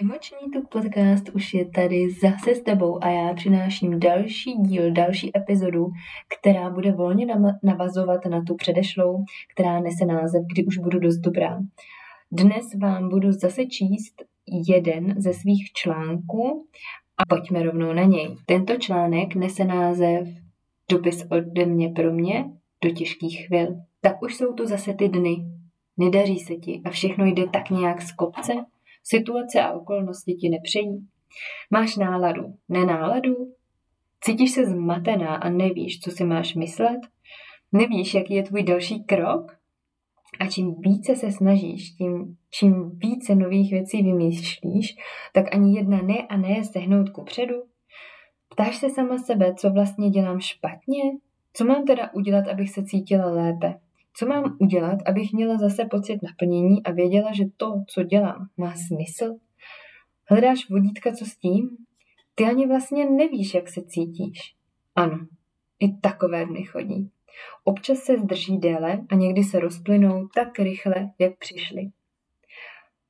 Emoční tuk podcast už je tady zase s tebou a já přináším další díl, další epizodu, která bude volně navazovat na tu předešlou, která nese název Kdy už budu dost dobrá. Dnes vám budu zase číst jeden ze svých článků a pojďme rovnou na něj. Tento článek nese název Dopis ode mě pro mě do těžkých chvil. Tak už jsou tu zase ty dny. Nedaří se ti a všechno jde tak nějak z kopce, Situace a okolnosti ti nepřejí. Máš náladu, nenáladu? Cítíš se zmatená a nevíš, co si máš myslet? Nevíš, jaký je tvůj další krok? A čím více se snažíš, tím, čím více nových věcí vymýšlíš, tak ani jedna ne a ne sehnout ku předu. Ptáš se sama sebe, co vlastně dělám špatně? Co mám teda udělat, abych se cítila lépe? Co mám udělat, abych měla zase pocit naplnění a věděla, že to, co dělám, má smysl? Hledáš vodítka, co s tím? Ty ani vlastně nevíš, jak se cítíš. Ano, i takové dny chodí. Občas se zdrží déle a někdy se rozplynou tak rychle, jak přišly.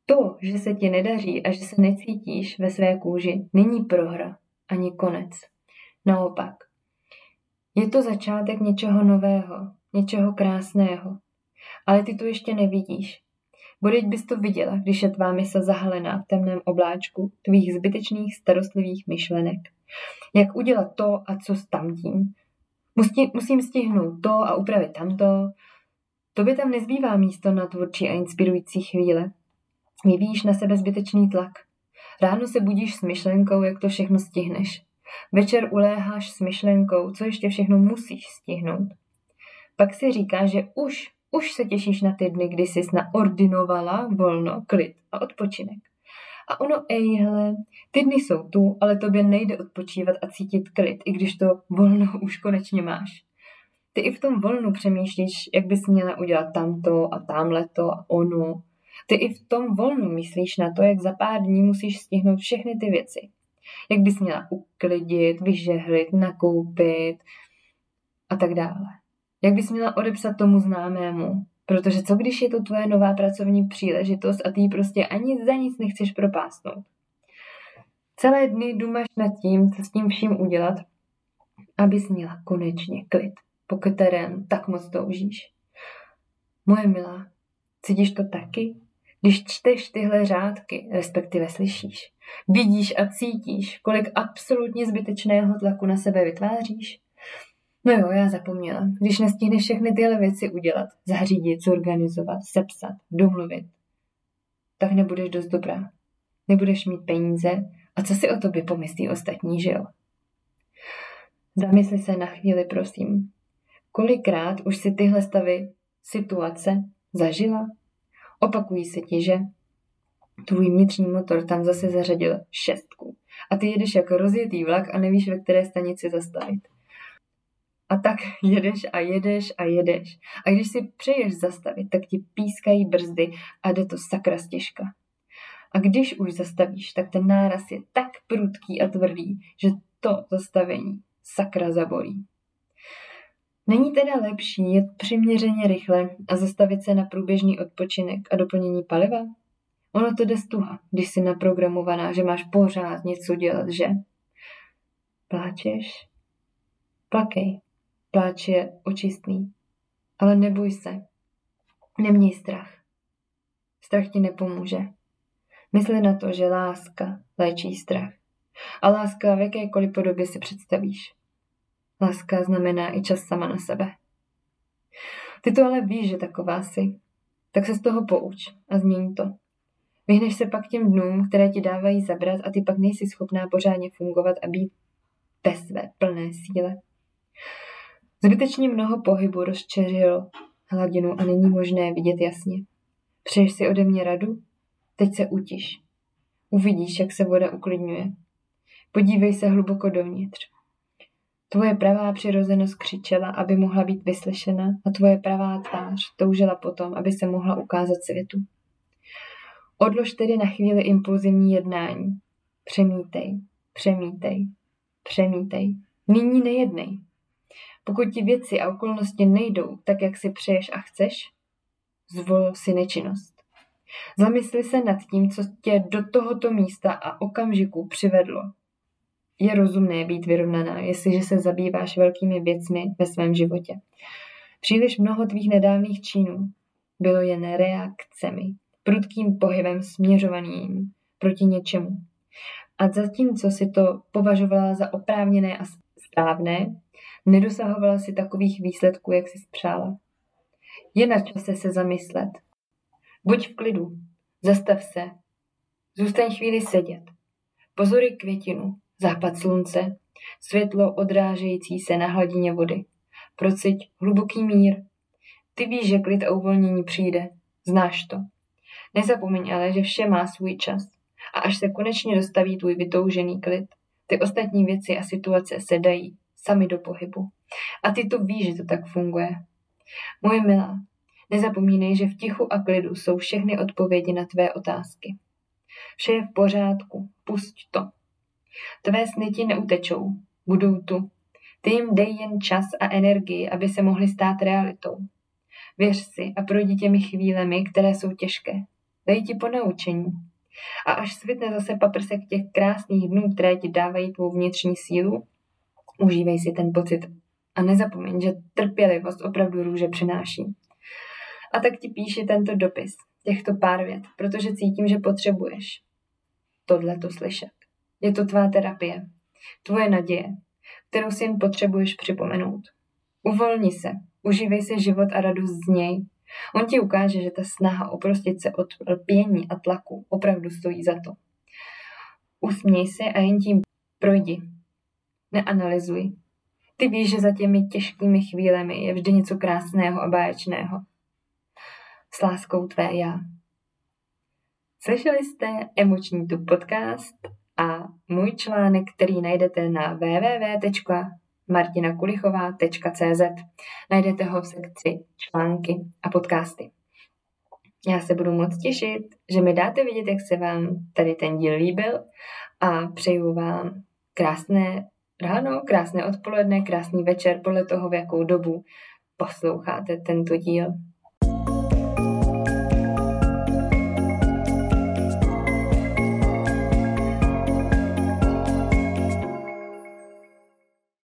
To, že se ti nedaří a že se necítíš ve své kůži, není prohra ani konec. Naopak, je to začátek něčeho nového, něčeho krásného. Ale ty to ještě nevidíš. Bodeť bys to viděla, když je tvá mysl zahalená v temném obláčku tvých zbytečných starostlivých myšlenek. Jak udělat to a co s tamtím. Musím, musím stihnout to a upravit tamto. To by tam nezbývá místo na tvůrčí a inspirující chvíle. Vyvíjíš na sebe zbytečný tlak. Ráno se budíš s myšlenkou, jak to všechno stihneš. Večer uléháš s myšlenkou, co ještě všechno musíš stihnout. Pak si říká, že už, už se těšíš na ty dny, kdy jsi naordinovala volno, klid a odpočinek. A ono, ejhle, ty dny jsou tu, ale tobě nejde odpočívat a cítit klid, i když to volno už konečně máš. Ty i v tom volnu přemýšlíš, jak bys měla udělat tamto a tamhleto a ono. Ty i v tom volnu myslíš na to, jak za pár dní musíš stihnout všechny ty věci. Jak bys měla uklidit, vyžehlit, nakoupit a tak dále. Jak bys měla odepsat tomu známému? Protože co když je to tvoje nová pracovní příležitost a ty ji prostě ani za nic nechceš propásnout? Celé dny dumáš nad tím, co s tím vším udělat, abys měla konečně klid, po kterém tak moc toužíš. Moje milá, cítíš to taky? Když čteš tyhle řádky, respektive slyšíš, vidíš a cítíš, kolik absolutně zbytečného tlaku na sebe vytváříš, No jo, já zapomněla. Když nestihneš všechny tyhle věci udělat, zařídit, zorganizovat, sepsat, domluvit, tak nebudeš dost dobrá. Nebudeš mít peníze a co si o tobě pomyslí ostatní, že jo? Zamysli se na chvíli, prosím. Kolikrát už si tyhle stavy, situace zažila? Opakují se ti, že? Tvůj vnitřní motor tam zase zařadil šestku. A ty jedeš jako rozjetý vlak a nevíš, ve které stanici zastavit. A tak jedeš a jedeš a jedeš. A když si přeješ zastavit, tak ti pískají brzdy a jde to sakra stěžka. A když už zastavíš, tak ten náraz je tak prudký a tvrdý, že to zastavení sakra zabolí. Není teda lepší jet přiměřeně rychle a zastavit se na průběžný odpočinek a doplnění paliva? Ono to jde stuha, když jsi naprogramovaná, že máš pořád něco dělat, že? Pláčeš? Plakej. Pláč je očistný. Ale neboj se. Neměj strach. Strach ti nepomůže. Mysli na to, že láska léčí strach. A láska v jakékoliv podobě si představíš. Láska znamená i čas sama na sebe. Ty to ale víš, že taková jsi. Tak se z toho pouč a změň to. Vyhneš se pak těm dnům, které ti dávají zabrat a ty pak nejsi schopná pořádně fungovat a být ve své plné síle. Zbytečně mnoho pohybu rozčeřil hladinu a není možné vidět jasně. Přeješ si ode mě radu? Teď se utiš. Uvidíš, jak se voda uklidňuje. Podívej se hluboko dovnitř. Tvoje pravá přirozenost křičela, aby mohla být vyslyšena a tvoje pravá tvář toužila potom, aby se mohla ukázat světu. Odlož tedy na chvíli impulzivní jednání. Přemítej, přemítej, přemítej. Nyní nejednej. Pokud ti věci a okolnosti nejdou tak, jak si přeješ a chceš, zvol si nečinnost. Zamysli se nad tím, co tě do tohoto místa a okamžiku přivedlo. Je rozumné být vyrovnaná, jestliže se zabýváš velkými věcmi ve svém životě. Příliš mnoho tvých nedávných činů bylo jen reakcemi, prudkým pohybem směřovaným proti něčemu. A zatímco si to považovala za oprávněné a správné, nedosahovala si takových výsledků, jak si spřála. Je na čase se zamyslet. Buď v klidu, zastav se, zůstaň chvíli sedět. Pozory květinu, západ slunce, světlo odrážející se na hladině vody. Prociť hluboký mír. Ty víš, že klid a uvolnění přijde. Znáš to. Nezapomeň ale, že vše má svůj čas. A až se konečně dostaví tvůj vytoužený klid, ty ostatní věci a situace se dají sami do pohybu. A ty to víš, že to tak funguje. Moje milá, nezapomínej, že v tichu a klidu jsou všechny odpovědi na tvé otázky. Vše je v pořádku, pusť to. Tvé sny ti neutečou, budou tu. Ty jim dej jen čas a energii, aby se mohly stát realitou. Věř si a projdi těmi chvílemi, které jsou těžké. Dej ti po naučení. A až svitne zase paprsek těch krásných dnů, které ti dávají tvou vnitřní sílu, užívej si ten pocit a nezapomeň, že trpělivost opravdu růže přináší. A tak ti píši tento dopis, těchto pár vět, protože cítím, že potřebuješ tohle to slyšet. Je to tvá terapie, tvoje naděje, kterou si jen potřebuješ připomenout. Uvolni se, užívej si život a radost z něj. On ti ukáže, že ta snaha oprostit se od lpění a tlaku opravdu stojí za to. Usměj se a jen tím projdi. Neanalyzuj. Ty víš, že za těmi těžkými chvílemi je vždy něco krásného a báječného. S láskou tvé já. Slyšeli jste Emoční tu podcast a můj článek, který najdete na www.martinakulichová.cz. Najdete ho v sekci články a podcasty. Já se budu moc těšit, že mi dáte vidět, jak se vám tady ten díl líbil a přeju vám krásné ráno, krásné odpoledne, krásný večer podle toho, v jakou dobu posloucháte tento díl.